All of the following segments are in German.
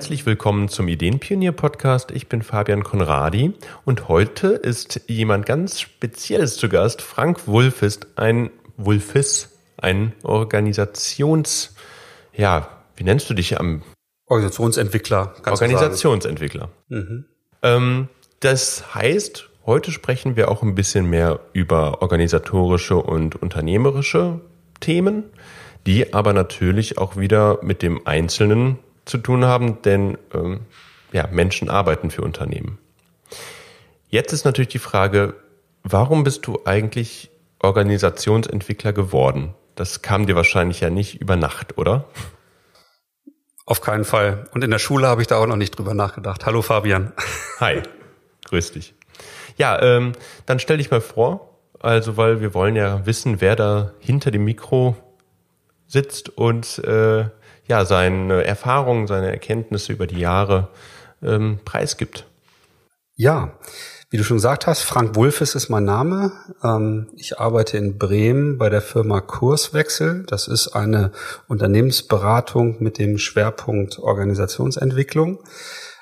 Herzlich willkommen zum Ideenpionier Podcast. Ich bin Fabian Konradi und heute ist jemand ganz Spezielles zu Gast. Frank Wulff ist ein Wulfis, ein Organisations, ja, wie nennst du dich am Organisationsentwickler. Organisationsentwickler. Mhm. Ähm, das heißt, heute sprechen wir auch ein bisschen mehr über organisatorische und unternehmerische Themen, die aber natürlich auch wieder mit dem Einzelnen zu tun haben, denn ähm, ja, Menschen arbeiten für Unternehmen. Jetzt ist natürlich die Frage, warum bist du eigentlich Organisationsentwickler geworden? Das kam dir wahrscheinlich ja nicht über Nacht, oder? Auf keinen Fall. Und in der Schule habe ich da auch noch nicht drüber nachgedacht. Hallo Fabian. Hi, grüß dich. Ja, ähm, dann stell dich mal vor, also weil wir wollen ja wissen, wer da hinter dem Mikro sitzt und äh, ja seine Erfahrungen, seine Erkenntnisse über die Jahre ähm, preisgibt. Ja, wie du schon gesagt hast, Frank Wulfes ist mein Name. Ähm, ich arbeite in Bremen bei der Firma Kurswechsel. Das ist eine Unternehmensberatung mit dem Schwerpunkt Organisationsentwicklung.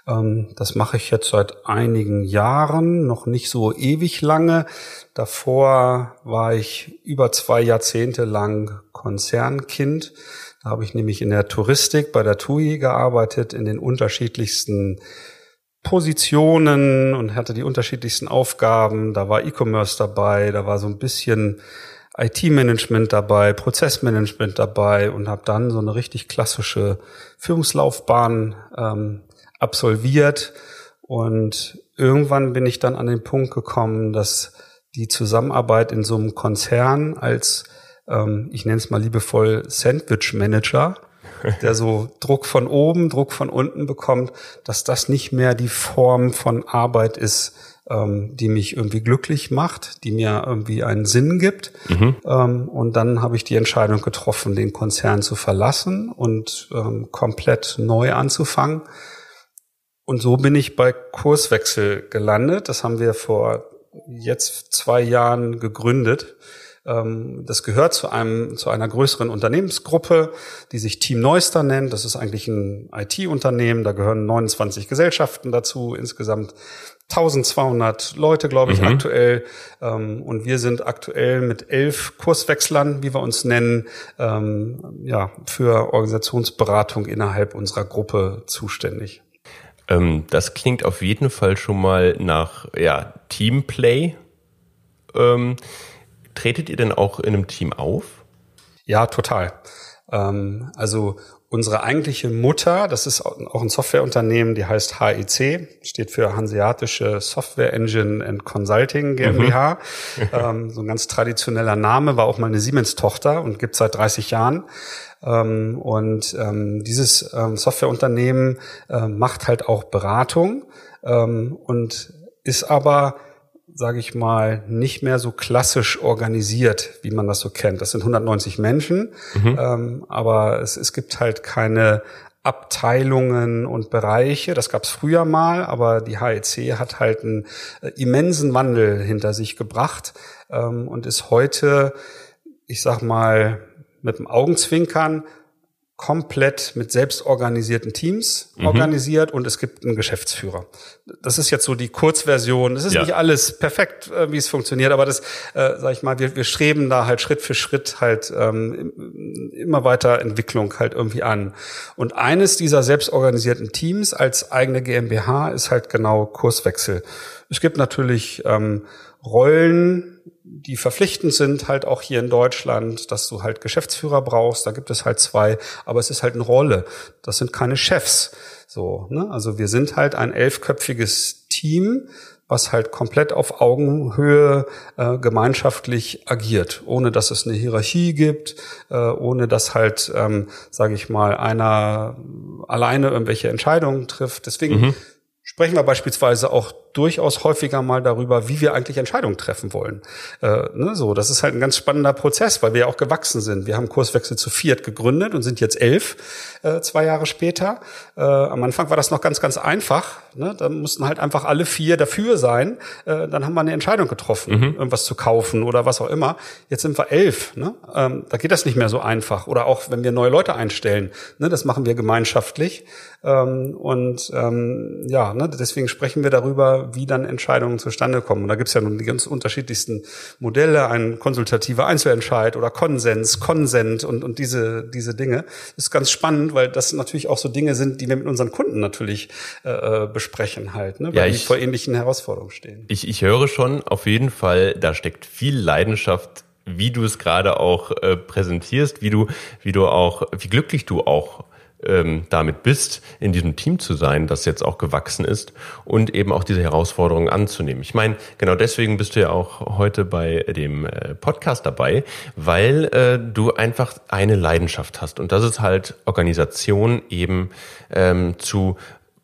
Ähm, das mache ich jetzt seit einigen Jahren, noch nicht so ewig lange. Davor war ich über zwei Jahrzehnte lang Konzernkind. Da habe ich nämlich in der Touristik bei der TUI gearbeitet, in den unterschiedlichsten Positionen und hatte die unterschiedlichsten Aufgaben. Da war E-Commerce dabei, da war so ein bisschen IT-Management dabei, Prozessmanagement dabei und habe dann so eine richtig klassische Führungslaufbahn ähm, absolviert. Und irgendwann bin ich dann an den Punkt gekommen, dass die Zusammenarbeit in so einem Konzern als, ähm, ich nenne es mal liebevoll, Sandwich-Manager der so Druck von oben, Druck von unten bekommt, dass das nicht mehr die Form von Arbeit ist, ähm, die mich irgendwie glücklich macht, die mir irgendwie einen Sinn gibt. Mhm. Ähm, und dann habe ich die Entscheidung getroffen, den Konzern zu verlassen und ähm, komplett neu anzufangen. Und so bin ich bei Kurswechsel gelandet. Das haben wir vor jetzt zwei Jahren gegründet. Ähm, das gehört zu einem, zu einer größeren Unternehmensgruppe, die sich Team Neuster nennt. Das ist eigentlich ein IT-Unternehmen. Da gehören 29 Gesellschaften dazu. Insgesamt 1200 Leute, glaube ich, mhm. aktuell. Ähm, und wir sind aktuell mit elf Kurswechslern, wie wir uns nennen, ähm, ja, für Organisationsberatung innerhalb unserer Gruppe zuständig. Das klingt auf jeden Fall schon mal nach ja, Teamplay. Tretet ihr denn auch in einem Team auf? Ja, total. Ähm, also unsere eigentliche Mutter, das ist auch ein Softwareunternehmen, die heißt HEC, steht für Hanseatische Software Engine and Consulting GmbH. Mhm. ähm, so ein ganz traditioneller Name, war auch mal eine Siemens-Tochter und gibt seit 30 Jahren. Ähm, und ähm, dieses ähm, Softwareunternehmen äh, macht halt auch Beratung ähm, und ist aber sage ich mal, nicht mehr so klassisch organisiert, wie man das so kennt. Das sind 190 Menschen, mhm. ähm, aber es, es gibt halt keine Abteilungen und Bereiche. Das gab es früher mal, aber die HEC hat halt einen äh, immensen Wandel hinter sich gebracht ähm, und ist heute, ich sag mal, mit dem Augenzwinkern komplett mit selbstorganisierten Teams mhm. organisiert und es gibt einen Geschäftsführer. Das ist jetzt so die Kurzversion. Es ist ja. nicht alles perfekt, äh, wie es funktioniert, aber das, äh, sag ich mal, wir, wir streben da halt Schritt für Schritt halt ähm, immer weiter Entwicklung halt irgendwie an. Und eines dieser selbstorganisierten Teams als eigene GmbH ist halt genau Kurswechsel. Es gibt natürlich ähm, Rollen, die verpflichtend sind, halt auch hier in Deutschland, dass du halt Geschäftsführer brauchst. Da gibt es halt zwei, aber es ist halt eine Rolle. Das sind keine Chefs. So, ne? Also wir sind halt ein elfköpfiges Team, was halt komplett auf Augenhöhe äh, gemeinschaftlich agiert, ohne dass es eine Hierarchie gibt, äh, ohne dass halt, ähm, sage ich mal, einer alleine irgendwelche Entscheidungen trifft. Deswegen mhm sprechen wir beispielsweise auch durchaus häufiger mal darüber, wie wir eigentlich Entscheidungen treffen wollen. Äh, ne, so, das ist halt ein ganz spannender Prozess, weil wir ja auch gewachsen sind. Wir haben Kurswechsel zu Fiat gegründet und sind jetzt elf, äh, zwei Jahre später. Äh, am Anfang war das noch ganz, ganz einfach. Ne? Da mussten halt einfach alle vier dafür sein. Äh, dann haben wir eine Entscheidung getroffen, mhm. irgendwas zu kaufen oder was auch immer. Jetzt sind wir elf. Ne? Ähm, da geht das nicht mehr so einfach. Oder auch, wenn wir neue Leute einstellen. Ne? Das machen wir gemeinschaftlich. Ähm, und ähm, ja, ne? deswegen sprechen wir darüber, wie dann Entscheidungen zustande kommen. Und da gibt es ja nun die ganz unterschiedlichsten Modelle, ein konsultativer Einzelentscheid oder Konsens, Konsent und, und diese, diese Dinge. Das ist ganz spannend, weil das natürlich auch so Dinge sind, die wir mit unseren Kunden natürlich äh, äh besprechen halt, ne? weil ja, ich, die vor ähnlichen Herausforderungen stehen. Ich, ich höre schon auf jeden Fall, da steckt viel Leidenschaft wie du es gerade auch äh, präsentierst, wie du, wie du auch, wie glücklich du auch ähm, damit bist, in diesem Team zu sein, das jetzt auch gewachsen ist und eben auch diese Herausforderungen anzunehmen. Ich meine, genau deswegen bist du ja auch heute bei dem äh, Podcast dabei, weil äh, du einfach eine Leidenschaft hast und das ist halt Organisation eben ähm, zu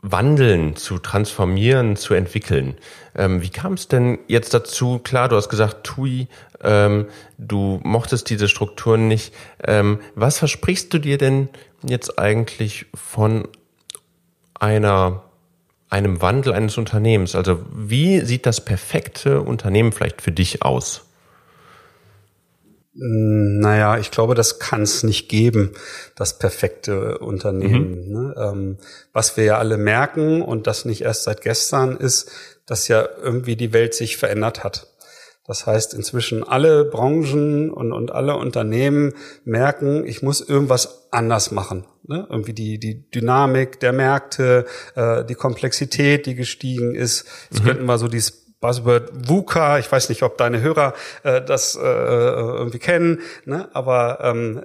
wandeln, zu transformieren, zu entwickeln. Ähm, wie kam es denn jetzt dazu? Klar, du hast gesagt, Tui, ähm, du mochtest diese Strukturen nicht. Ähm, was versprichst du dir denn jetzt eigentlich von einer einem Wandel eines Unternehmens? Also wie sieht das perfekte Unternehmen vielleicht für dich aus? Hm, naja, ich glaube, das kann es nicht geben, das perfekte Unternehmen. Mhm. Ne? Ähm, was wir ja alle merken und das nicht erst seit gestern ist, dass ja irgendwie die Welt sich verändert hat. Das heißt, inzwischen alle Branchen und, und alle Unternehmen merken, ich muss irgendwas anders machen. Ne? Irgendwie die, die Dynamik der Märkte, äh, die Komplexität, die gestiegen ist. Jetzt mhm. könnten wir so dieses Buzzword VUCA, ich weiß nicht, ob deine Hörer äh, das äh, irgendwie kennen, ne? aber ähm,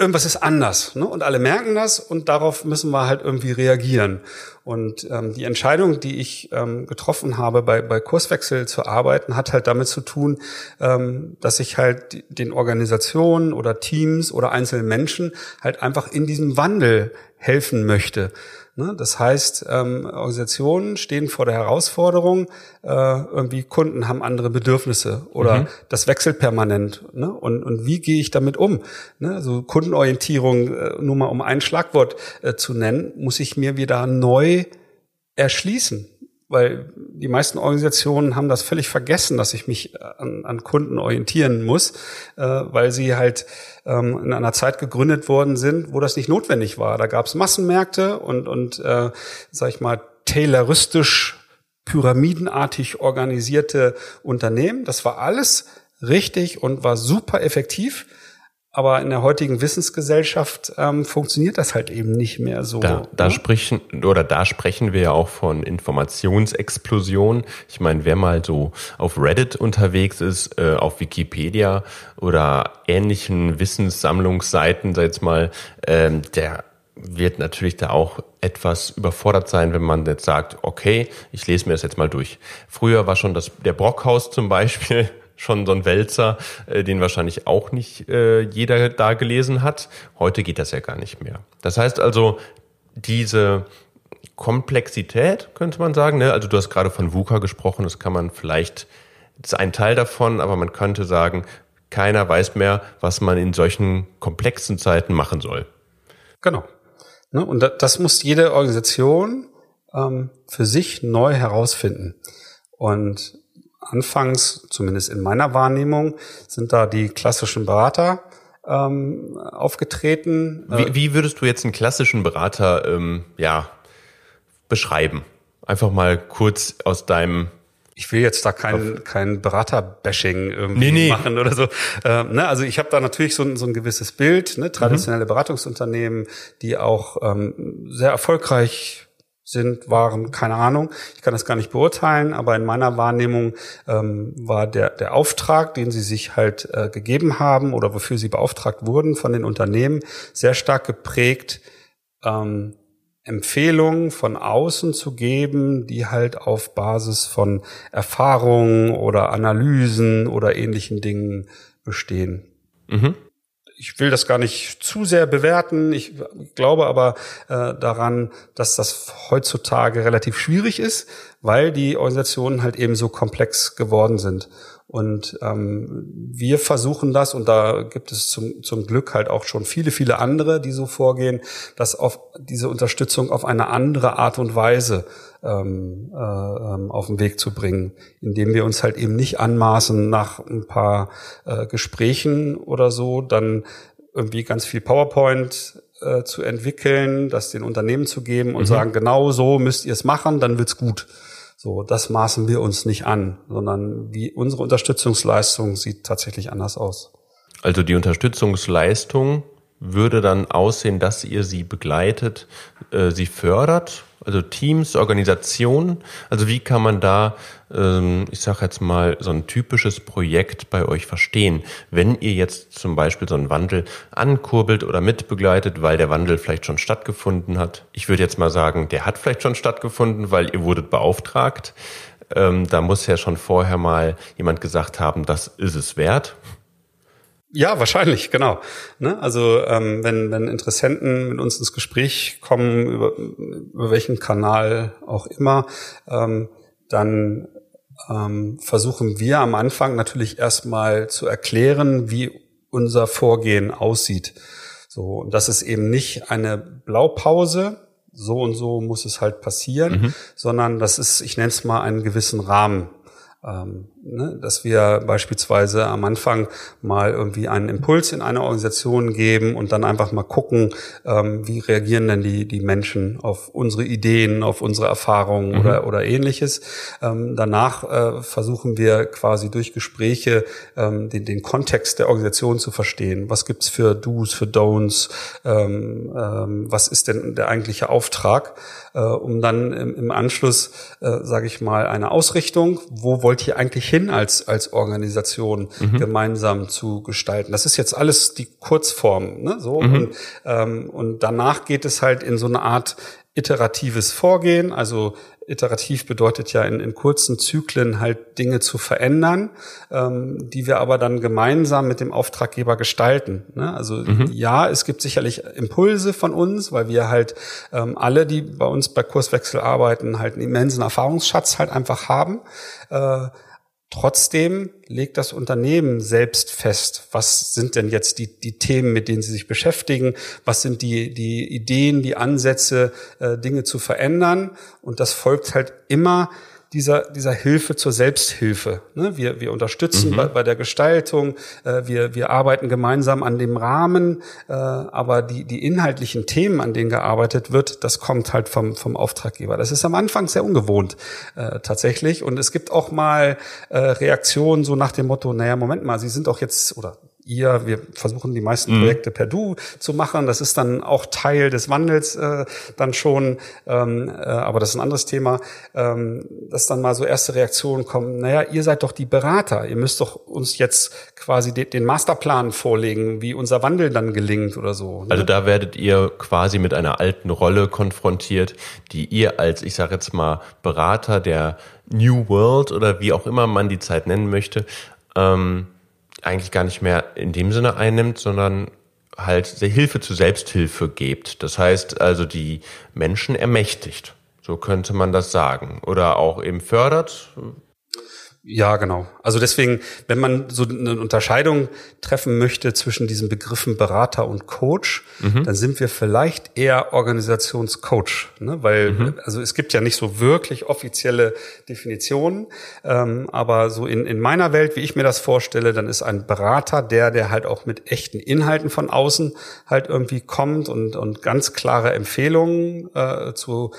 irgendwas ist anders. Ne? Und alle merken das und darauf müssen wir halt irgendwie reagieren. Und ähm, die Entscheidung, die ich ähm, getroffen habe, bei, bei Kurswechsel zu arbeiten, hat halt damit zu tun, ähm, dass ich halt den Organisationen oder Teams oder einzelnen Menschen halt einfach in diesem Wandel helfen möchte. Ne? Das heißt, ähm, Organisationen stehen vor der Herausforderung, äh, irgendwie Kunden haben andere Bedürfnisse oder mhm. das wechselt permanent. Ne? Und, und wie gehe ich damit um? Ne? Also Kundenorientierung, äh, nur mal um ein Schlagwort äh, zu nennen, muss ich mir wieder neu erschließen weil die meisten Organisationen haben das völlig vergessen, dass ich mich an, an Kunden orientieren muss, äh, weil sie halt ähm, in einer Zeit gegründet worden sind, wo das nicht notwendig war. Da gab es Massenmärkte und, und äh, sag ich mal, tayloristisch, pyramidenartig organisierte Unternehmen. Das war alles richtig und war super effektiv. Aber in der heutigen Wissensgesellschaft ähm, funktioniert das halt eben nicht mehr so. Da, da ne? sprechen oder da sprechen wir ja auch von Informationsexplosion. Ich meine, wer mal so auf Reddit unterwegs ist, äh, auf Wikipedia oder ähnlichen Wissenssammlungsseiten, sag jetzt mal, ähm, der wird natürlich da auch etwas überfordert sein, wenn man jetzt sagt, okay, ich lese mir das jetzt mal durch. Früher war schon das der Brockhaus zum Beispiel schon so ein Wälzer, äh, den wahrscheinlich auch nicht äh, jeder da gelesen hat. Heute geht das ja gar nicht mehr. Das heißt also, diese Komplexität, könnte man sagen, ne? also du hast gerade von VUCA gesprochen, das kann man vielleicht, das ist ein Teil davon, aber man könnte sagen, keiner weiß mehr, was man in solchen komplexen Zeiten machen soll. Genau. Ne? Und das muss jede Organisation ähm, für sich neu herausfinden. Und anfangs, zumindest in meiner Wahrnehmung, sind da die klassischen Berater ähm, aufgetreten. Wie, wie würdest du jetzt einen klassischen Berater ähm, ja, beschreiben? Einfach mal kurz aus deinem ich will jetzt da kein, kein Berater-Bashing irgendwie nee, nee. machen oder so. Ähm, ne? Also ich habe da natürlich so ein, so ein gewisses Bild, ne? traditionelle mhm. Beratungsunternehmen, die auch ähm, sehr erfolgreich sind, waren, keine Ahnung. Ich kann das gar nicht beurteilen, aber in meiner Wahrnehmung ähm, war der, der Auftrag, den sie sich halt äh, gegeben haben oder wofür sie beauftragt wurden von den Unternehmen, sehr stark geprägt, ähm, Empfehlungen von außen zu geben, die halt auf Basis von Erfahrungen oder Analysen oder ähnlichen Dingen bestehen. Mhm ich will das gar nicht zu sehr bewerten. Ich glaube aber äh, daran, dass das heutzutage relativ schwierig ist, weil die Organisationen halt eben so komplex geworden sind. Und ähm, wir versuchen das, und da gibt es zum, zum Glück halt auch schon viele, viele andere, die so vorgehen, dass auf diese Unterstützung auf eine andere Art und Weise ähm, äh, ähm, auf den Weg zu bringen, indem wir uns halt eben nicht anmaßen, nach ein paar äh, Gesprächen oder so, dann irgendwie ganz viel PowerPoint äh, zu entwickeln, das den Unternehmen zu geben und mhm. sagen, genau so müsst ihr es machen, dann wird's gut. So, das maßen wir uns nicht an, sondern wie unsere Unterstützungsleistung sieht tatsächlich anders aus. Also die Unterstützungsleistung würde dann aussehen, dass ihr sie begleitet, äh, sie fördert also Teams, Organisationen. Also wie kann man da, ähm, ich sage jetzt mal, so ein typisches Projekt bei euch verstehen, wenn ihr jetzt zum Beispiel so einen Wandel ankurbelt oder mitbegleitet, weil der Wandel vielleicht schon stattgefunden hat. Ich würde jetzt mal sagen, der hat vielleicht schon stattgefunden, weil ihr wurdet beauftragt. Ähm, da muss ja schon vorher mal jemand gesagt haben, das ist es wert. Ja, wahrscheinlich, genau. Ne? Also ähm, wenn, wenn Interessenten mit uns ins Gespräch kommen, über, über welchen Kanal auch immer, ähm, dann ähm, versuchen wir am Anfang natürlich erstmal zu erklären, wie unser Vorgehen aussieht. So, und das ist eben nicht eine Blaupause, so und so muss es halt passieren, mhm. sondern das ist, ich nenne es mal, einen gewissen Rahmen. Ähm, ne, dass wir beispielsweise am Anfang mal irgendwie einen Impuls in eine Organisation geben und dann einfach mal gucken, ähm, wie reagieren denn die, die Menschen auf unsere Ideen, auf unsere Erfahrungen mhm. oder, oder ähnliches. Ähm, danach äh, versuchen wir quasi durch Gespräche ähm, den, den Kontext der Organisation zu verstehen. Was gibt's für Do's, für Don'ts? Ähm, ähm, was ist denn der eigentliche Auftrag? Äh, um dann im, im Anschluss, äh, sage ich mal, eine Ausrichtung, wo wollt ihr eigentlich hin als, als Organisation mhm. gemeinsam zu gestalten. Das ist jetzt alles die Kurzform, ne? So mhm. und, ähm, und danach geht es halt in so eine Art iteratives Vorgehen. Also iterativ bedeutet ja in, in kurzen Zyklen halt Dinge zu verändern, ähm, die wir aber dann gemeinsam mit dem Auftraggeber gestalten. Ne? Also mhm. ja, es gibt sicherlich Impulse von uns, weil wir halt ähm, alle, die bei uns bei Kurswechsel arbeiten, halt einen immensen Erfahrungsschatz halt einfach haben. Äh, Trotzdem legt das Unternehmen selbst fest, was sind denn jetzt die, die Themen, mit denen sie sich beschäftigen, was sind die, die Ideen, die Ansätze, äh, Dinge zu verändern. Und das folgt halt immer dieser, dieser Hilfe zur Selbsthilfe. Ne? Wir, wir unterstützen mhm. bei, bei der Gestaltung, äh, wir, wir arbeiten gemeinsam an dem Rahmen, äh, aber die, die inhaltlichen Themen, an denen gearbeitet wird, das kommt halt vom, vom Auftraggeber. Das ist am Anfang sehr ungewohnt äh, tatsächlich. Und es gibt auch mal äh, Reaktionen so nach dem Motto, naja, Moment mal, Sie sind doch jetzt, oder ihr, wir versuchen die meisten mhm. Projekte per Du zu machen. Das ist dann auch Teil des Wandels äh, dann schon, ähm, äh, aber das ist ein anderes Thema, ähm, dass dann mal so erste Reaktionen kommen, naja, ihr seid doch die Berater, ihr müsst doch uns jetzt quasi de den Masterplan vorlegen, wie unser Wandel dann gelingt oder so. Ne? Also da werdet ihr quasi mit einer alten Rolle konfrontiert, die ihr als, ich sage jetzt mal, Berater der New World oder wie auch immer man die Zeit nennen möchte, ähm, eigentlich gar nicht mehr in dem Sinne einnimmt, sondern halt Hilfe zur Selbsthilfe gibt. Das heißt also die Menschen ermächtigt. So könnte man das sagen. Oder auch eben fördert, ja, genau. Also deswegen, wenn man so eine Unterscheidung treffen möchte zwischen diesen Begriffen Berater und Coach, mhm. dann sind wir vielleicht eher Organisationscoach, ne? weil mhm. also es gibt ja nicht so wirklich offizielle Definitionen, ähm, aber so in, in meiner Welt, wie ich mir das vorstelle, dann ist ein Berater der, der halt auch mit echten Inhalten von außen halt irgendwie kommt und und ganz klare Empfehlungen äh, zu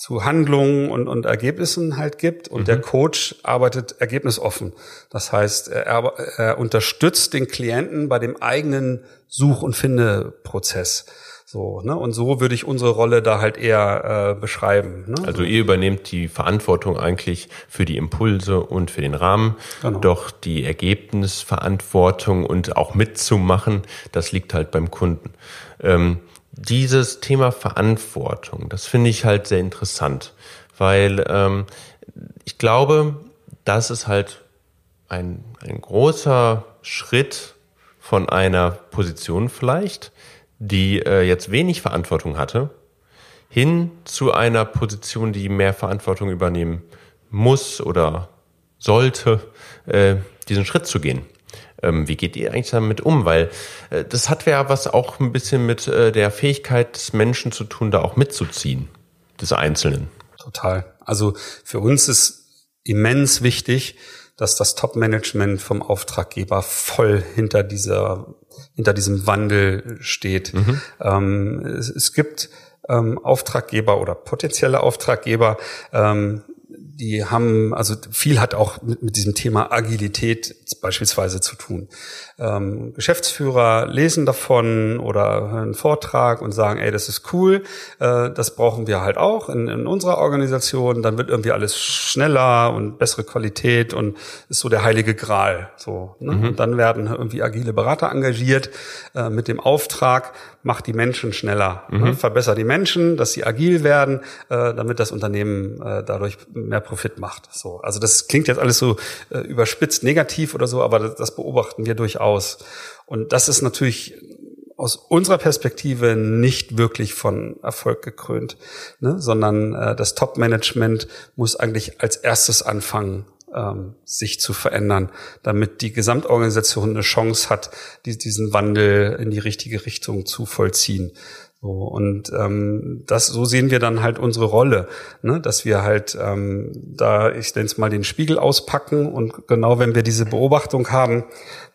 zu Handlungen und, und Ergebnissen halt gibt. Und mhm. der Coach arbeitet ergebnisoffen. Das heißt, er, er unterstützt den Klienten bei dem eigenen Such- und Findeprozess. So, ne? Und so würde ich unsere Rolle da halt eher äh, beschreiben. Ne? Also ihr übernehmt die Verantwortung eigentlich für die Impulse und für den Rahmen. Genau. Doch die Ergebnisverantwortung und auch mitzumachen, das liegt halt beim Kunden. Ähm, dieses Thema Verantwortung, das finde ich halt sehr interessant, weil ähm, ich glaube, das ist halt ein, ein großer Schritt von einer Position vielleicht, die äh, jetzt wenig Verantwortung hatte, hin zu einer Position, die mehr Verantwortung übernehmen muss oder sollte, äh, diesen Schritt zu gehen. Ähm, wie geht ihr eigentlich damit um? Weil äh, das hat ja was auch ein bisschen mit äh, der Fähigkeit des Menschen zu tun, da auch mitzuziehen, des Einzelnen. Total. Also für uns ist immens wichtig, dass das Top-Management vom Auftraggeber voll hinter dieser, hinter diesem Wandel steht. Mhm. Ähm, es, es, gibt ähm, Auftraggeber oder potenzielle Auftraggeber, ähm, die haben, also viel hat auch mit, mit diesem Thema Agilität beispielsweise zu tun. Ähm, Geschäftsführer lesen davon oder hören einen Vortrag und sagen, ey, das ist cool, äh, das brauchen wir halt auch in, in, unserer Organisation, dann wird irgendwie alles schneller und bessere Qualität und ist so der heilige Gral. So, ne? mhm. Und dann werden irgendwie agile Berater engagiert äh, mit dem Auftrag, macht die Menschen schneller, ne? mhm. ne? verbessert die Menschen, dass sie agil werden, äh, damit das Unternehmen äh, dadurch mehr Profit macht. So, also das klingt jetzt alles so äh, überspitzt negativ oder so, aber das, das beobachten wir durchaus. Und das ist natürlich aus unserer Perspektive nicht wirklich von Erfolg gekrönt, ne? sondern äh, das Top-Management muss eigentlich als erstes anfangen, ähm, sich zu verändern, damit die Gesamtorganisation eine Chance hat, die, diesen Wandel in die richtige Richtung zu vollziehen. So, und ähm, das, so sehen wir dann halt unsere Rolle, ne? dass wir halt ähm, da, ich nenne es mal, den Spiegel auspacken und genau wenn wir diese Beobachtung haben,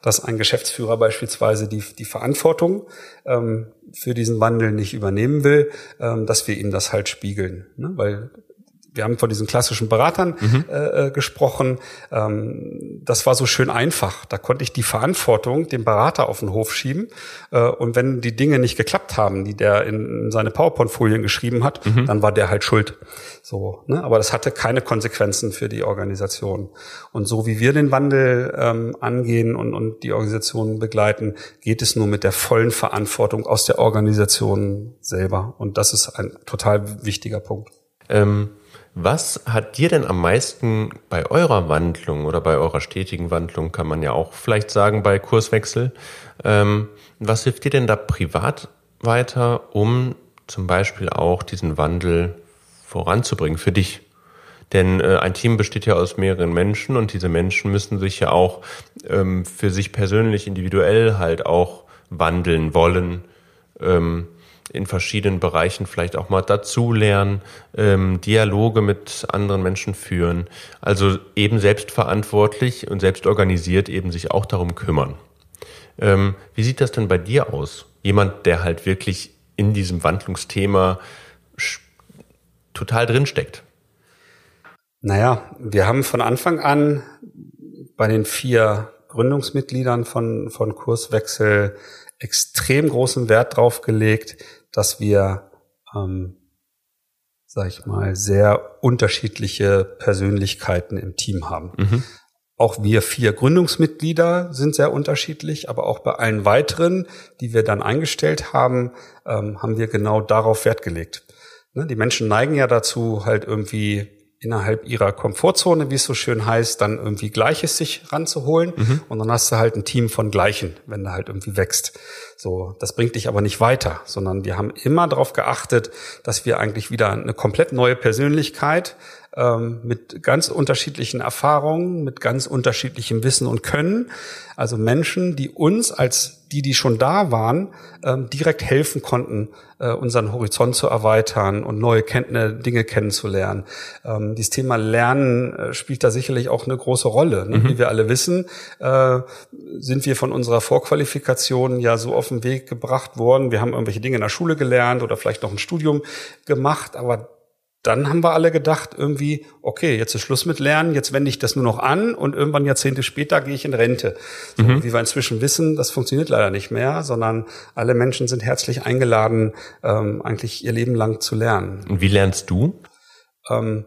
dass ein Geschäftsführer beispielsweise die, die Verantwortung ähm, für diesen Wandel nicht übernehmen will, ähm, dass wir ihm das halt spiegeln. Ne? Weil wir haben von diesen klassischen Beratern mhm. äh, äh, gesprochen. Ähm, das war so schön einfach. Da konnte ich die Verantwortung dem Berater auf den Hof schieben. Äh, und wenn die Dinge nicht geklappt haben, die der in, seine PowerPoint-Folien geschrieben hat, mhm. dann war der halt schuld. So, ne? Aber das hatte keine Konsequenzen für die Organisation. Und so wie wir den Wandel ähm, angehen und, und die Organisation begleiten, geht es nur mit der vollen Verantwortung aus der Organisation selber. Und das ist ein total wichtiger Punkt. Ähm was hat dir denn am meisten bei eurer Wandlung oder bei eurer stetigen Wandlung, kann man ja auch vielleicht sagen, bei Kurswechsel, ähm, was hilft dir denn da privat weiter, um zum Beispiel auch diesen Wandel voranzubringen für dich? Denn äh, ein Team besteht ja aus mehreren Menschen und diese Menschen müssen sich ja auch ähm, für sich persönlich individuell halt auch wandeln wollen. Ähm, in verschiedenen Bereichen vielleicht auch mal dazulernen, ähm, Dialoge mit anderen Menschen führen. Also eben selbstverantwortlich und selbstorganisiert eben sich auch darum kümmern. Ähm, wie sieht das denn bei dir aus? Jemand, der halt wirklich in diesem Wandlungsthema total drinsteckt. Naja, wir haben von Anfang an bei den vier Gründungsmitgliedern von, von Kurswechsel extrem großen Wert drauf gelegt, dass wir, ähm, sag ich mal, sehr unterschiedliche Persönlichkeiten im Team haben. Mhm. Auch wir vier Gründungsmitglieder sind sehr unterschiedlich, aber auch bei allen weiteren, die wir dann eingestellt haben, ähm, haben wir genau darauf Wert gelegt. Ne, die Menschen neigen ja dazu, halt irgendwie innerhalb ihrer Komfortzone, wie es so schön heißt, dann irgendwie Gleiches sich ranzuholen. Mhm. Und dann hast du halt ein Team von Gleichen, wenn du halt irgendwie wächst. So, das bringt dich aber nicht weiter, sondern wir haben immer darauf geachtet, dass wir eigentlich wieder eine komplett neue Persönlichkeit ähm, mit ganz unterschiedlichen Erfahrungen, mit ganz unterschiedlichem Wissen und Können. Also Menschen, die uns als die, die schon da waren, ähm, direkt helfen konnten, äh, unseren Horizont zu erweitern und neue Kenntnisse, Dinge kennenzulernen. Ähm, dieses Thema Lernen äh, spielt da sicherlich auch eine große Rolle. Ne? Mhm. Wie wir alle wissen, äh, sind wir von unserer Vorqualifikation ja so auf den Weg gebracht worden. Wir haben irgendwelche Dinge in der Schule gelernt oder vielleicht noch ein Studium gemacht, aber dann haben wir alle gedacht, irgendwie, okay, jetzt ist Schluss mit Lernen, jetzt wende ich das nur noch an und irgendwann Jahrzehnte später gehe ich in Rente. So, mhm. Wie wir inzwischen wissen, das funktioniert leider nicht mehr, sondern alle Menschen sind herzlich eingeladen, ähm, eigentlich ihr Leben lang zu lernen. Und wie lernst du? Ähm,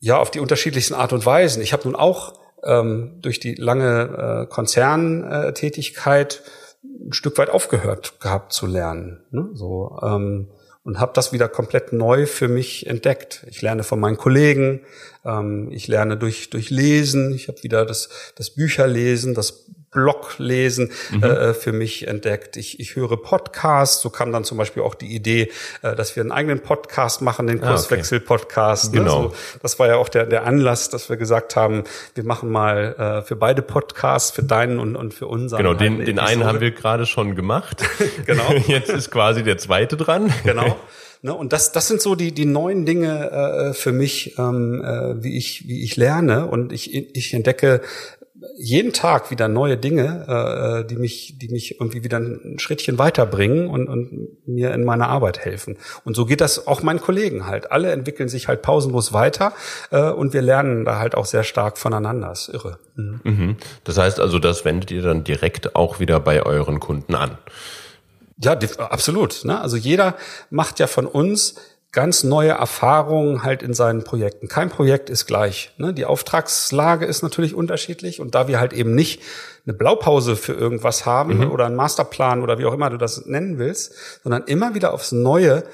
ja, auf die unterschiedlichsten Art und Weisen. Ich habe nun auch ähm, durch die lange äh, Konzerntätigkeit ein Stück weit aufgehört gehabt zu lernen. Ne? So, ähm, und habe das wieder komplett neu für mich entdeckt. Ich lerne von meinen Kollegen, ähm, ich lerne durch durch Lesen, ich habe wieder das das Bücherlesen, das Blog lesen mhm. äh, für mich entdeckt. Ich, ich höre Podcasts. So kam dann zum Beispiel auch die Idee, äh, dass wir einen eigenen Podcast machen, den Kurswechsel-Podcast. Ah, okay. Ne? Genau. Ne? So, das war ja auch der, der Anlass, dass wir gesagt haben, wir machen mal äh, für beide Podcasts, für deinen und, und für unseren. Genau, den, den einen haben wir gerade schon gemacht. genau. Jetzt ist quasi der zweite dran. Genau. Ne, und das, das sind so die, die neuen Dinge äh, für mich, ähm, äh, wie, ich, wie ich lerne. Und ich, ich entdecke jeden Tag wieder neue Dinge, äh, die mich, die mich irgendwie wieder ein Schrittchen weiterbringen und, und mir in meiner Arbeit helfen. Und so geht das auch meinen Kollegen halt. Alle entwickeln sich halt pausenlos weiter äh, und wir lernen da halt auch sehr stark voneinander. Das ist irre. Mhm. Mhm. Das heißt also, das wendet ihr dann direkt auch wieder bei euren Kunden an. Ja, absolut. Ne? Also jeder macht ja von uns ganz neue Erfahrungen halt in seinen Projekten. Kein Projekt ist gleich. Ne? Die Auftragslage ist natürlich unterschiedlich und da wir halt eben nicht eine Blaupause für irgendwas haben mhm. oder einen Masterplan oder wie auch immer du das nennen willst, sondern immer wieder aufs Neue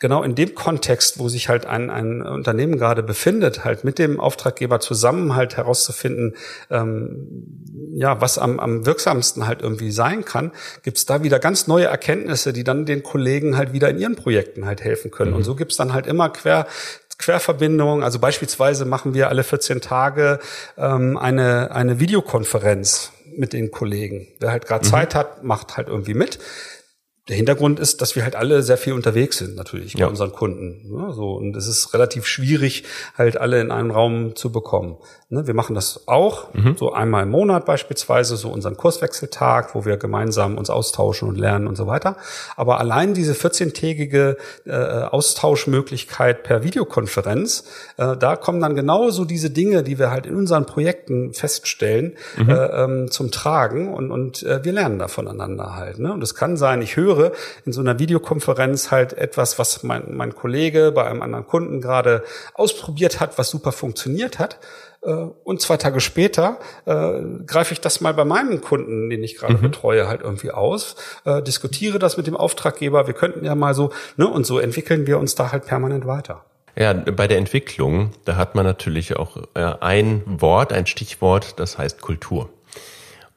genau in dem Kontext, wo sich halt ein, ein Unternehmen gerade befindet, halt mit dem Auftraggeber zusammen halt herauszufinden, ähm, ja, was am, am wirksamsten halt irgendwie sein kann, gibt's da wieder ganz neue Erkenntnisse, die dann den Kollegen halt wieder in ihren Projekten halt helfen können. Mhm. Und so gibt's dann halt immer quer Querverbindungen. Also beispielsweise machen wir alle 14 Tage ähm, eine, eine Videokonferenz mit den Kollegen. Wer halt gerade mhm. Zeit hat, macht halt irgendwie mit. Der Hintergrund ist, dass wir halt alle sehr viel unterwegs sind, natürlich, bei ja. unseren Kunden. Ja, so, und es ist relativ schwierig, halt alle in einen Raum zu bekommen. Ne, wir machen das auch, mhm. so einmal im Monat beispielsweise, so unseren Kurswechseltag, wo wir gemeinsam uns austauschen und lernen und so weiter. Aber allein diese 14-tägige äh, Austauschmöglichkeit per Videokonferenz, äh, da kommen dann genauso diese Dinge, die wir halt in unseren Projekten feststellen, mhm. äh, ähm, zum Tragen und, und äh, wir lernen da voneinander halt. Ne? Und es kann sein, ich höre in so einer Videokonferenz halt etwas, was mein, mein Kollege bei einem anderen Kunden gerade ausprobiert hat, was super funktioniert hat. Äh, und zwei Tage später äh, greife ich das mal bei meinem Kunden, den ich gerade mhm. betreue, halt irgendwie aus, äh, diskutiere das mit dem Auftraggeber. Wir könnten ja mal so, ne, und so entwickeln wir uns da halt permanent weiter. Ja, bei der Entwicklung, da hat man natürlich auch äh, ein Wort, ein Stichwort, das heißt Kultur.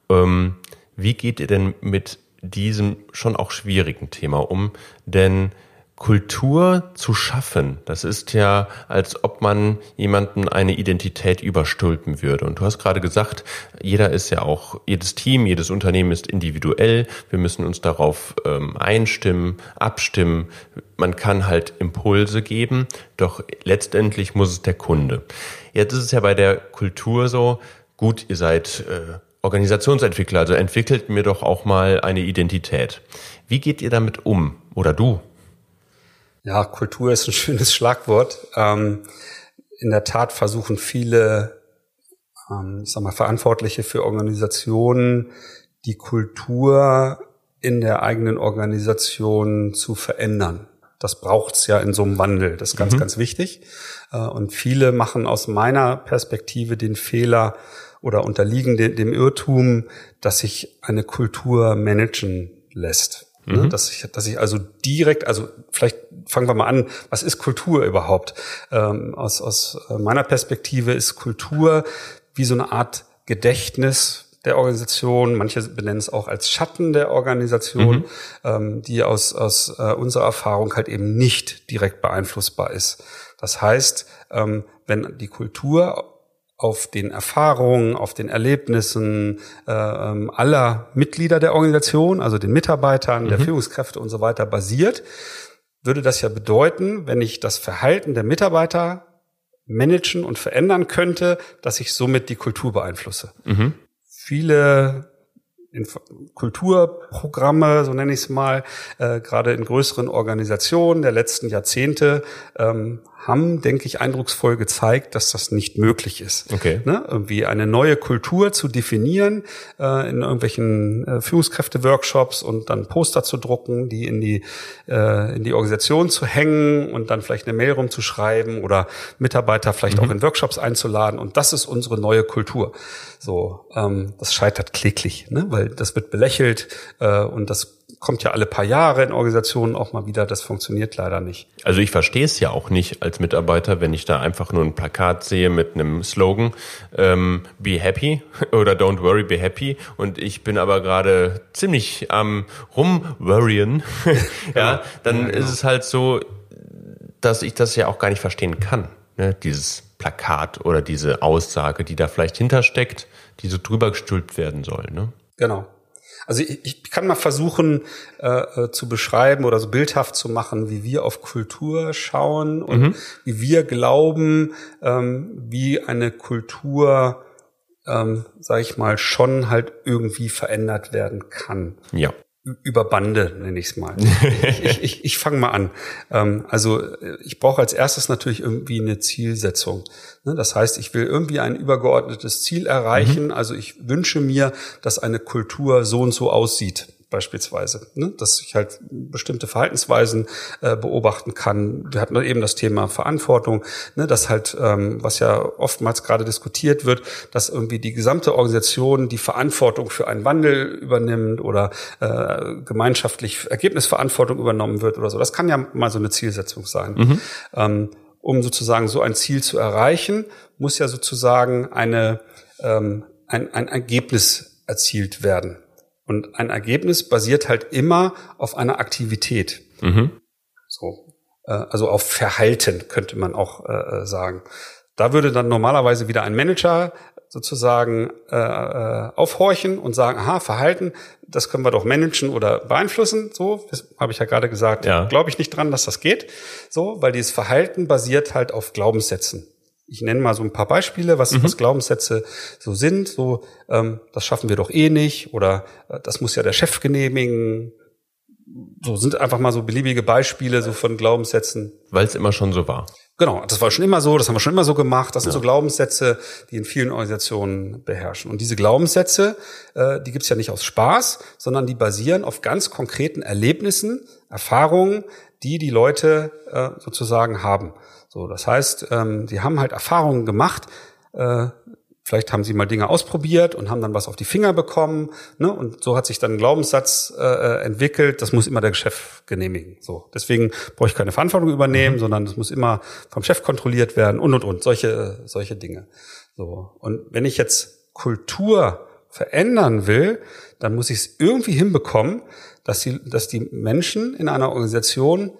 Ähm, wie geht ihr denn mit diesem schon auch schwierigen Thema um? Denn Kultur zu schaffen, das ist ja, als ob man jemanden eine Identität überstülpen würde. Und du hast gerade gesagt, jeder ist ja auch, jedes Team, jedes Unternehmen ist individuell. Wir müssen uns darauf ähm, einstimmen, abstimmen. Man kann halt Impulse geben, doch letztendlich muss es der Kunde. Jetzt ist es ja bei der Kultur so, gut, ihr seid äh, Organisationsentwickler, also entwickelt mir doch auch mal eine Identität. Wie geht ihr damit um? Oder du? Ja, Kultur ist ein schönes Schlagwort. Ähm, in der Tat versuchen viele, ähm, ich sag mal, Verantwortliche für Organisationen, die Kultur in der eigenen Organisation zu verändern. Das braucht's ja in so einem Wandel. Das ist ganz, mhm. ganz wichtig. Äh, und viele machen aus meiner Perspektive den Fehler oder unterliegen dem Irrtum, dass sich eine Kultur managen lässt. Ne? Mhm. Dass, ich, dass ich also direkt, also vielleicht fangen wir mal an, was ist Kultur überhaupt? Ähm, aus, aus meiner Perspektive ist Kultur wie so eine Art Gedächtnis der Organisation, manche benennen es auch als Schatten der Organisation, mhm. ähm, die aus, aus äh, unserer Erfahrung halt eben nicht direkt beeinflussbar ist. Das heißt, ähm, wenn die Kultur auf den Erfahrungen, auf den Erlebnissen äh, ähm, aller Mitglieder der Organisation, also den Mitarbeitern, mhm. der Führungskräfte und so weiter basiert, würde das ja bedeuten, wenn ich das Verhalten der Mitarbeiter managen und verändern könnte, dass ich somit die Kultur beeinflusse. Mhm. Viele Kulturprogramme, so nenne ich es mal, äh, gerade in größeren Organisationen der letzten Jahrzehnte ähm, haben, denke ich, eindrucksvoll gezeigt, dass das nicht möglich ist. Okay. Ne? Irgendwie eine neue Kultur zu definieren äh, in irgendwelchen äh, Führungskräfte-Workshops und dann Poster zu drucken, die in die äh, in die Organisation zu hängen und dann vielleicht eine Mail rumzuschreiben oder Mitarbeiter vielleicht mhm. auch in Workshops einzuladen. Und das ist unsere neue Kultur. So, ähm, das scheitert kläglich, ne? weil das wird belächelt äh, und das kommt ja alle paar Jahre in Organisationen auch mal wieder. Das funktioniert leider nicht. Also ich verstehe es ja auch nicht als Mitarbeiter, wenn ich da einfach nur ein Plakat sehe mit einem Slogan ähm, Be happy oder Don't worry, be happy. Und ich bin aber gerade ziemlich am rumworryen. ja, dann ja, genau. ist es halt so, dass ich das ja auch gar nicht verstehen kann. Ne? Dieses Plakat oder diese Aussage, die da vielleicht hintersteckt, die so drüber gestülpt werden soll. Ne? Genau. Also ich, ich kann mal versuchen äh, äh, zu beschreiben oder so bildhaft zu machen, wie wir auf Kultur schauen und mhm. wie wir glauben, ähm, wie eine Kultur, ähm, sage ich mal, schon halt irgendwie verändert werden kann. Ja über Bande, nenne ich es mal. ich ich, ich, ich fange mal an. Ähm, also ich brauche als erstes natürlich irgendwie eine Zielsetzung. Ne? Das heißt, ich will irgendwie ein übergeordnetes Ziel erreichen. Mhm. Also ich wünsche mir, dass eine Kultur so und so aussieht beispielsweise, ne? dass ich halt bestimmte Verhaltensweisen äh, beobachten kann. Wir hatten eben das Thema Verantwortung, ne? dass halt, ähm, was ja oftmals gerade diskutiert wird, dass irgendwie die gesamte Organisation die Verantwortung für einen Wandel übernimmt oder äh, gemeinschaftlich Ergebnisverantwortung übernommen wird oder so. Das kann ja mal so eine Zielsetzung sein. Mhm. Ähm, um sozusagen so ein Ziel zu erreichen, muss ja sozusagen eine, ähm, ein, ein Ergebnis erzielt werden. Und ein Ergebnis basiert halt immer auf einer Aktivität. Mhm. So, äh, also auf Verhalten könnte man auch äh, äh, sagen. Da würde dann normalerweise wieder ein Manager sozusagen äh, äh, aufhorchen und sagen, aha, Verhalten, das können wir doch managen oder beeinflussen. So, das habe ich ja gerade gesagt. Ja. Glaube ich nicht dran, dass das geht. So, weil dieses Verhalten basiert halt auf Glaubenssätzen ich nenne mal so ein paar Beispiele, was, mhm. was Glaubenssätze so sind. So, ähm, das schaffen wir doch eh nicht oder äh, das muss ja der Chef genehmigen. So sind einfach mal so beliebige Beispiele so von Glaubenssätzen. Weil es immer schon so war. Genau, das war schon immer so, das haben wir schon immer so gemacht. Das sind ja. so Glaubenssätze, die in vielen Organisationen beherrschen. Und diese Glaubenssätze, äh, die gibt's ja nicht aus Spaß, sondern die basieren auf ganz konkreten Erlebnissen, Erfahrungen, die die Leute äh, sozusagen haben. So, das heißt, ähm, sie haben halt Erfahrungen gemacht. Äh, vielleicht haben sie mal Dinge ausprobiert und haben dann was auf die Finger bekommen. Ne? Und so hat sich dann ein Glaubenssatz äh, entwickelt. Das muss immer der Chef genehmigen. So, deswegen brauche ich keine Verantwortung übernehmen, mhm. sondern das muss immer vom Chef kontrolliert werden und und und solche solche Dinge. So und wenn ich jetzt Kultur verändern will, dann muss ich es irgendwie hinbekommen, dass die, dass die Menschen in einer Organisation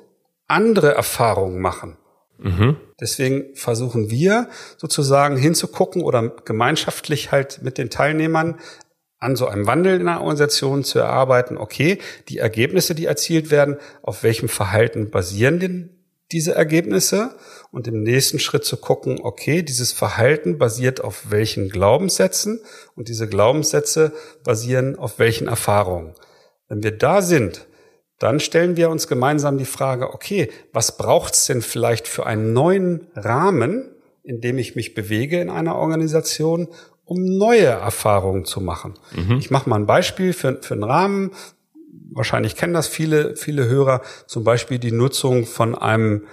andere Erfahrungen machen. Mhm. Deswegen versuchen wir sozusagen hinzugucken oder gemeinschaftlich halt mit den Teilnehmern an so einem Wandel in einer Organisation zu erarbeiten, okay, die Ergebnisse, die erzielt werden, auf welchem Verhalten basieren denn diese Ergebnisse und im nächsten Schritt zu gucken, okay, dieses Verhalten basiert auf welchen Glaubenssätzen und diese Glaubenssätze basieren auf welchen Erfahrungen. Wenn wir da sind, dann stellen wir uns gemeinsam die Frage, okay, was braucht's denn vielleicht für einen neuen Rahmen, in dem ich mich bewege in einer Organisation, um neue Erfahrungen zu machen? Mhm. Ich mache mal ein Beispiel für, für einen Rahmen. Wahrscheinlich kennen das viele, viele Hörer. Zum Beispiel die Nutzung von einem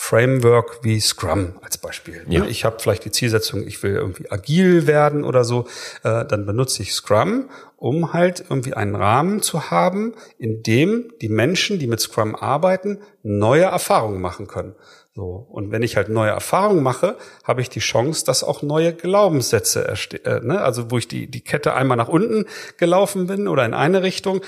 Framework wie Scrum als Beispiel. Ja. Ich habe vielleicht die Zielsetzung, ich will irgendwie agil werden oder so, äh, dann benutze ich Scrum, um halt irgendwie einen Rahmen zu haben, in dem die Menschen, die mit Scrum arbeiten, neue Erfahrungen machen können. So. Und wenn ich halt neue Erfahrungen mache, habe ich die Chance, dass auch neue Glaubenssätze erstehen. Äh, ne? Also wo ich die, die Kette einmal nach unten gelaufen bin oder in eine Richtung,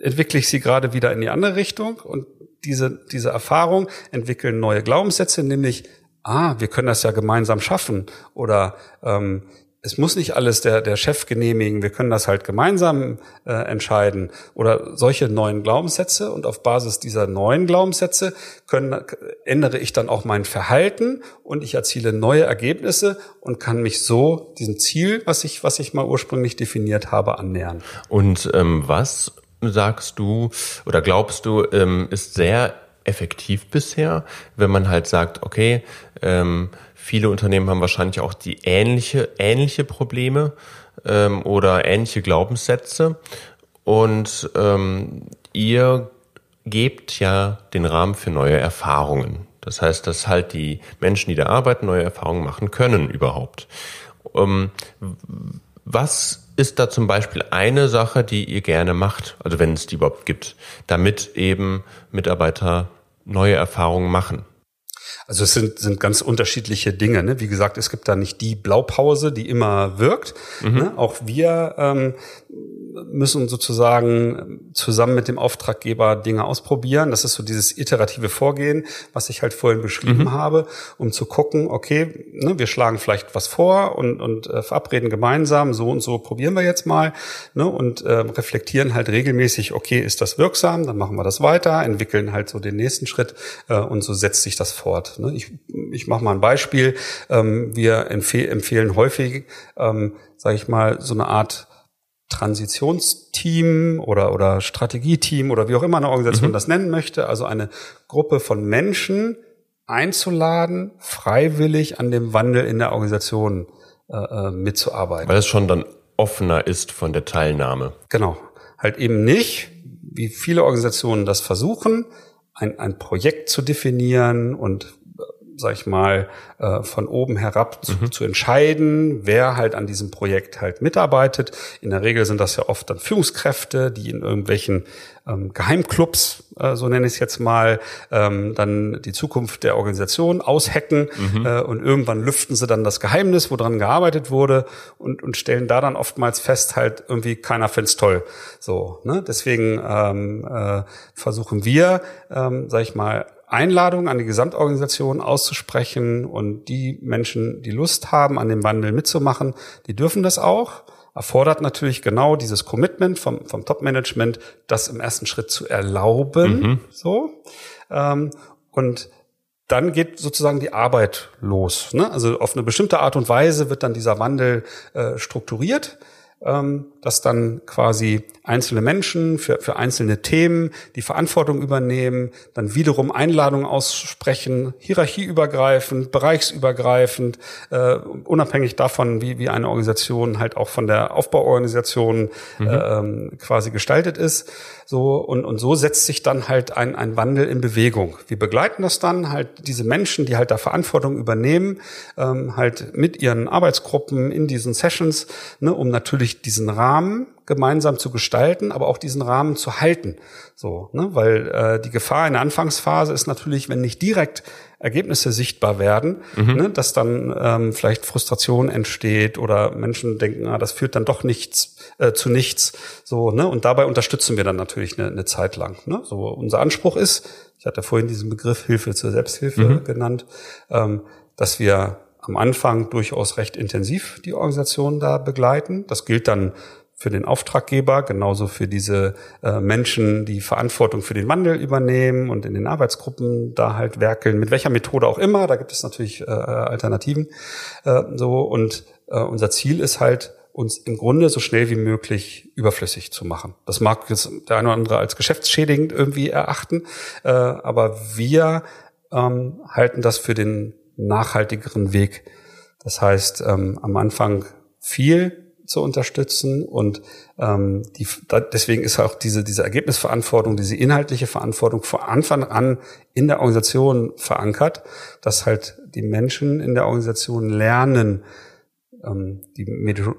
entwickle ich sie gerade wieder in die andere Richtung und diese, diese Erfahrung entwickeln neue Glaubenssätze, nämlich, ah, wir können das ja gemeinsam schaffen oder ähm, es muss nicht alles der, der Chef genehmigen, wir können das halt gemeinsam äh, entscheiden oder solche neuen Glaubenssätze und auf Basis dieser neuen Glaubenssätze können, ändere ich dann auch mein Verhalten und ich erziele neue Ergebnisse und kann mich so diesem Ziel, was ich, was ich mal ursprünglich definiert habe, annähern. Und ähm, was sagst du oder glaubst du, ähm, ist sehr effektiv bisher, wenn man halt sagt, okay, ähm, viele Unternehmen haben wahrscheinlich auch die ähnliche, ähnliche Probleme ähm, oder ähnliche Glaubenssätze und ähm, ihr gebt ja den Rahmen für neue Erfahrungen. Das heißt, dass halt die Menschen, die da arbeiten, neue Erfahrungen machen können überhaupt. Ähm, Was ist da zum Beispiel eine Sache, die ihr gerne macht, also wenn es die überhaupt gibt, damit eben Mitarbeiter neue Erfahrungen machen? Also es sind, sind ganz unterschiedliche Dinge. Ne? Wie gesagt, es gibt da nicht die Blaupause, die immer wirkt. Mhm. Ne? Auch wir ähm, müssen sozusagen zusammen mit dem Auftraggeber Dinge ausprobieren. Das ist so dieses iterative Vorgehen, was ich halt vorhin beschrieben mhm. habe, um zu gucken, okay, ne, wir schlagen vielleicht was vor und, und äh, verabreden gemeinsam, so und so probieren wir jetzt mal ne, und äh, reflektieren halt regelmäßig, okay, ist das wirksam, dann machen wir das weiter, entwickeln halt so den nächsten Schritt äh, und so setzt sich das fort. Ne? Ich, ich mache mal ein Beispiel. Ähm, wir empfeh empfehlen häufig, ähm, sage ich mal, so eine Art Transitionsteam oder, oder Strategieteam oder wie auch immer eine Organisation mhm. das nennen möchte, also eine Gruppe von Menschen einzuladen, freiwillig an dem Wandel in der Organisation äh, äh, mitzuarbeiten. Weil es schon dann offener ist von der Teilnahme. Genau. Halt eben nicht, wie viele Organisationen das versuchen, ein, ein Projekt zu definieren und sag ich mal, äh, von oben herab zu, mhm. zu, entscheiden, wer halt an diesem Projekt halt mitarbeitet. In der Regel sind das ja oft dann Führungskräfte, die in irgendwelchen ähm, Geheimclubs, äh, so nenne ich es jetzt mal, ähm, dann die Zukunft der Organisation aushacken mhm. äh, und irgendwann lüften sie dann das Geheimnis, woran gearbeitet wurde und, und stellen da dann oftmals fest, halt irgendwie keiner find's toll. So, ne? Deswegen ähm, äh, versuchen wir, ähm, sag ich mal, Einladung an die Gesamtorganisation auszusprechen und die Menschen, die Lust haben, an dem Wandel mitzumachen, die dürfen das auch. Erfordert natürlich genau dieses Commitment vom, vom Top-Management, das im ersten Schritt zu erlauben. Mhm. So. Ähm, und dann geht sozusagen die Arbeit los. Ne? Also auf eine bestimmte Art und Weise wird dann dieser Wandel äh, strukturiert ähm, dass dann quasi einzelne Menschen für, für einzelne Themen die Verantwortung übernehmen, dann wiederum Einladungen aussprechen, hierarchieübergreifend, bereichsübergreifend, äh, unabhängig davon, wie, wie eine Organisation halt auch von der Aufbauorganisation mhm. äh, quasi gestaltet ist. So, und, und so setzt sich dann halt ein, ein Wandel in Bewegung. Wir begleiten das dann halt diese Menschen, die halt da Verantwortung übernehmen, ähm, halt mit ihren Arbeitsgruppen in diesen Sessions, ne, um natürlich diesen Rahmen gemeinsam zu gestalten, aber auch diesen Rahmen zu halten. So, ne? Weil äh, die Gefahr in der Anfangsphase ist natürlich, wenn nicht direkt Ergebnisse sichtbar werden, mhm. ne, dass dann ähm, vielleicht Frustration entsteht oder Menschen denken, ah, das führt dann doch nichts äh, zu nichts. So, ne? Und dabei unterstützen wir dann natürlich eine, eine Zeit lang. Ne? So, unser Anspruch ist, ich hatte vorhin diesen Begriff Hilfe zur Selbsthilfe mhm. genannt, ähm, dass wir am Anfang durchaus recht intensiv die Organisation da begleiten. Das gilt dann für den Auftraggeber, genauso für diese äh, Menschen, die Verantwortung für den Wandel übernehmen und in den Arbeitsgruppen da halt werkeln, mit welcher Methode auch immer. Da gibt es natürlich äh, Alternativen. Äh, so und äh, unser Ziel ist halt, uns im Grunde so schnell wie möglich überflüssig zu machen. Das mag jetzt der eine oder andere als geschäftsschädigend irgendwie erachten, äh, aber wir ähm, halten das für den nachhaltigeren Weg. Das heißt, ähm, am Anfang viel zu unterstützen und ähm, die, da, deswegen ist auch diese, diese Ergebnisverantwortung, diese inhaltliche Verantwortung von Anfang an in der Organisation verankert, dass halt die Menschen in der Organisation lernen, die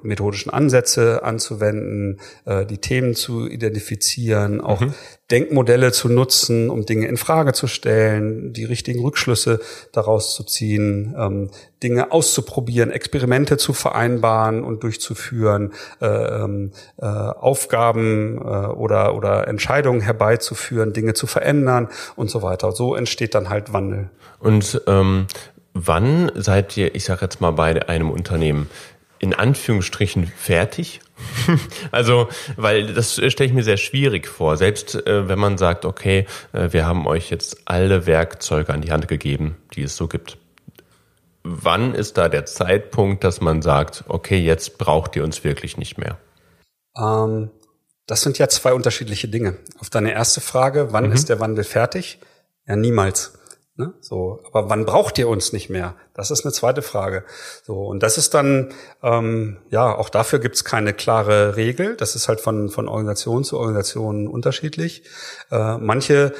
methodischen Ansätze anzuwenden, äh, die Themen zu identifizieren, auch mhm. Denkmodelle zu nutzen, um Dinge in Frage zu stellen, die richtigen Rückschlüsse daraus zu ziehen, ähm, Dinge auszuprobieren, Experimente zu vereinbaren und durchzuführen, äh, ähm, äh, Aufgaben oder, oder Entscheidungen herbeizuführen, Dinge zu verändern und so weiter. So entsteht dann halt Wandel. Und ähm, wann seid ihr, ich sage jetzt mal bei einem Unternehmen, in Anführungsstrichen fertig? also, weil das stelle ich mir sehr schwierig vor. Selbst äh, wenn man sagt, okay, äh, wir haben euch jetzt alle Werkzeuge an die Hand gegeben, die es so gibt. Wann ist da der Zeitpunkt, dass man sagt, okay, jetzt braucht ihr uns wirklich nicht mehr? Ähm, das sind ja zwei unterschiedliche Dinge. Auf deine erste Frage, wann mhm. ist der Wandel fertig? Ja, niemals. Ne? So, aber wann braucht ihr uns nicht mehr? Das ist eine zweite Frage. So und das ist dann ähm, ja auch dafür gibt es keine klare Regel. Das ist halt von von Organisation zu Organisation unterschiedlich. Äh, manche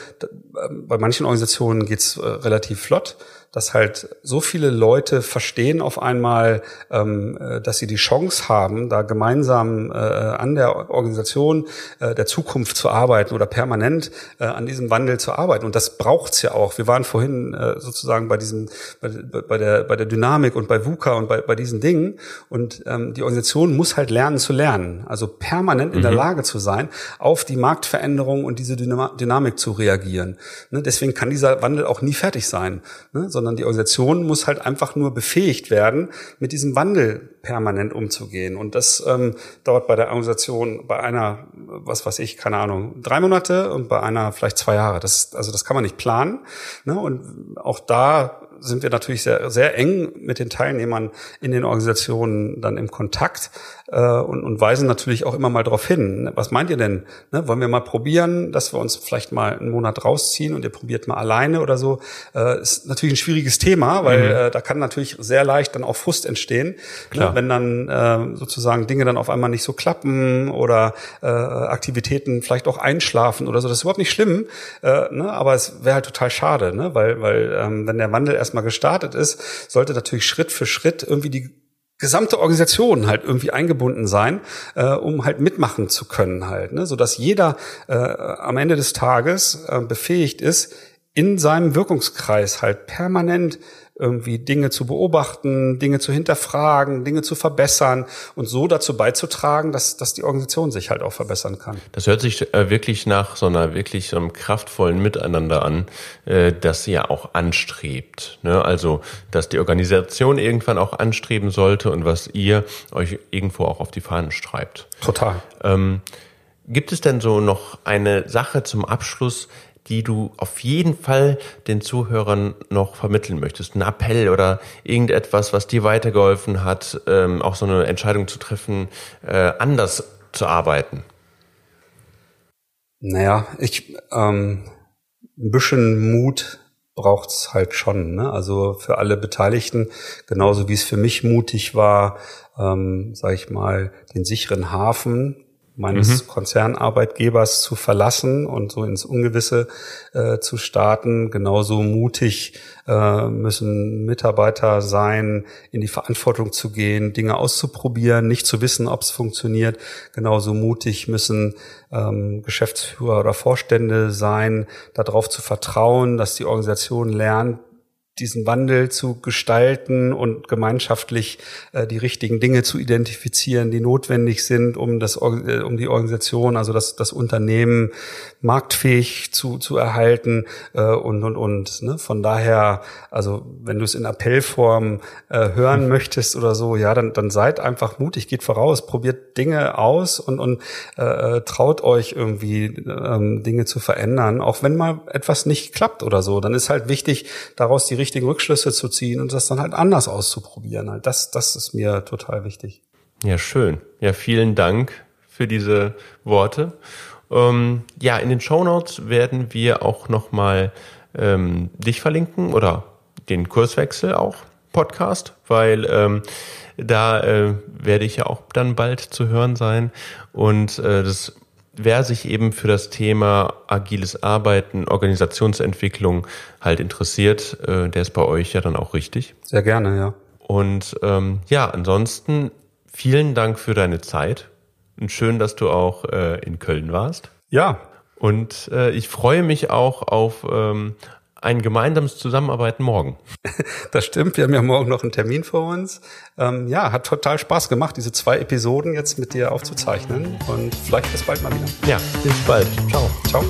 bei manchen Organisationen geht's äh, relativ flott dass halt so viele Leute verstehen auf einmal, ähm, äh, dass sie die Chance haben, da gemeinsam äh, an der Organisation äh, der Zukunft zu arbeiten oder permanent äh, an diesem Wandel zu arbeiten. Und das braucht's ja auch. Wir waren vorhin äh, sozusagen bei diesem, bei, bei, der, bei der Dynamik und bei VUCA und bei, bei diesen Dingen. Und ähm, die Organisation muss halt lernen zu lernen. Also permanent in der mhm. Lage zu sein, auf die Marktveränderung und diese Dynamik zu reagieren. Ne? Deswegen kann dieser Wandel auch nie fertig sein. Ne? Sondern die Organisation muss halt einfach nur befähigt werden, mit diesem Wandel permanent umzugehen. Und das ähm, dauert bei der Organisation bei einer, was weiß ich, keine Ahnung, drei Monate und bei einer vielleicht zwei Jahre. Das, also das kann man nicht planen. Ne? Und auch da sind wir natürlich sehr, sehr eng mit den Teilnehmern in den Organisationen dann im Kontakt äh, und, und weisen natürlich auch immer mal darauf hin. Was meint ihr denn? Ne, wollen wir mal probieren, dass wir uns vielleicht mal einen Monat rausziehen und ihr probiert mal alleine oder so? Äh, ist natürlich ein schwieriges Thema, weil mhm. äh, da kann natürlich sehr leicht dann auch Frust entstehen, ne, wenn dann äh, sozusagen Dinge dann auf einmal nicht so klappen oder äh, Aktivitäten vielleicht auch einschlafen oder so. Das ist überhaupt nicht schlimm, äh, ne, aber es wäre halt total schade, ne, weil weil ähm, wenn der Wandel erstmal gestartet ist, sollte natürlich Schritt für Schritt irgendwie die gesamte Organisation halt irgendwie eingebunden sein, äh, um halt mitmachen zu können halt, ne? so dass jeder äh, am Ende des Tages äh, befähigt ist, in seinem Wirkungskreis halt permanent irgendwie Dinge zu beobachten, Dinge zu hinterfragen, Dinge zu verbessern und so dazu beizutragen, dass, dass die Organisation sich halt auch verbessern kann. Das hört sich äh, wirklich nach so einer wirklich so einem kraftvollen Miteinander an, äh, das sie ja auch anstrebt. Ne? Also, dass die Organisation irgendwann auch anstreben sollte und was ihr euch irgendwo auch auf die Fahnen schreibt. Total. Ähm, gibt es denn so noch eine Sache zum Abschluss, die du auf jeden Fall den Zuhörern noch vermitteln möchtest? Ein Appell oder irgendetwas, was dir weitergeholfen hat, ähm, auch so eine Entscheidung zu treffen, äh, anders zu arbeiten? Naja, ich ähm, ein bisschen Mut braucht's halt schon. Ne? Also für alle Beteiligten, genauso wie es für mich mutig war, ähm, sage ich mal, den sicheren Hafen meines mhm. Konzernarbeitgebers zu verlassen und so ins Ungewisse äh, zu starten. Genauso mutig äh, müssen Mitarbeiter sein, in die Verantwortung zu gehen, Dinge auszuprobieren, nicht zu wissen, ob es funktioniert. Genauso mutig müssen ähm, Geschäftsführer oder Vorstände sein, darauf zu vertrauen, dass die Organisation lernt, diesen Wandel zu gestalten und gemeinschaftlich äh, die richtigen Dinge zu identifizieren, die notwendig sind, um das äh, um die Organisation, also das das Unternehmen marktfähig zu zu erhalten äh, und und und. Ne? Von daher, also wenn du es in Appellform äh, hören mhm. möchtest oder so, ja, dann dann seid einfach mutig, geht voraus, probiert Dinge aus und und äh, äh traut euch irgendwie ähm, Dinge zu verändern, auch wenn mal etwas nicht klappt oder so. Dann ist halt wichtig, daraus die richtigen Rückschlüsse zu ziehen und das dann halt anders auszuprobieren. Halt. Das, das ist mir total wichtig. Ja, schön. Ja, vielen Dank für diese Worte. Ähm, ja, in den Show Notes werden wir auch nochmal ähm, dich verlinken oder den Kurswechsel auch, Podcast, weil ähm, da äh, werde ich ja auch dann bald zu hören sein. Und äh, das wer sich eben für das Thema agiles Arbeiten, Organisationsentwicklung halt interessiert, äh, der ist bei euch ja dann auch richtig. Sehr gerne, ja. Und ähm, ja, ansonsten vielen Dank für deine Zeit. Und schön, dass du auch äh, in Köln warst. Ja. Und äh, ich freue mich auch auf ähm, ein gemeinsames Zusammenarbeiten morgen. Das stimmt, wir haben ja morgen noch einen Termin vor uns. Ähm, ja, hat total Spaß gemacht, diese zwei Episoden jetzt mit dir aufzuzeichnen und vielleicht bis bald mal wieder. Ja, bis bald. Ciao. Ciao.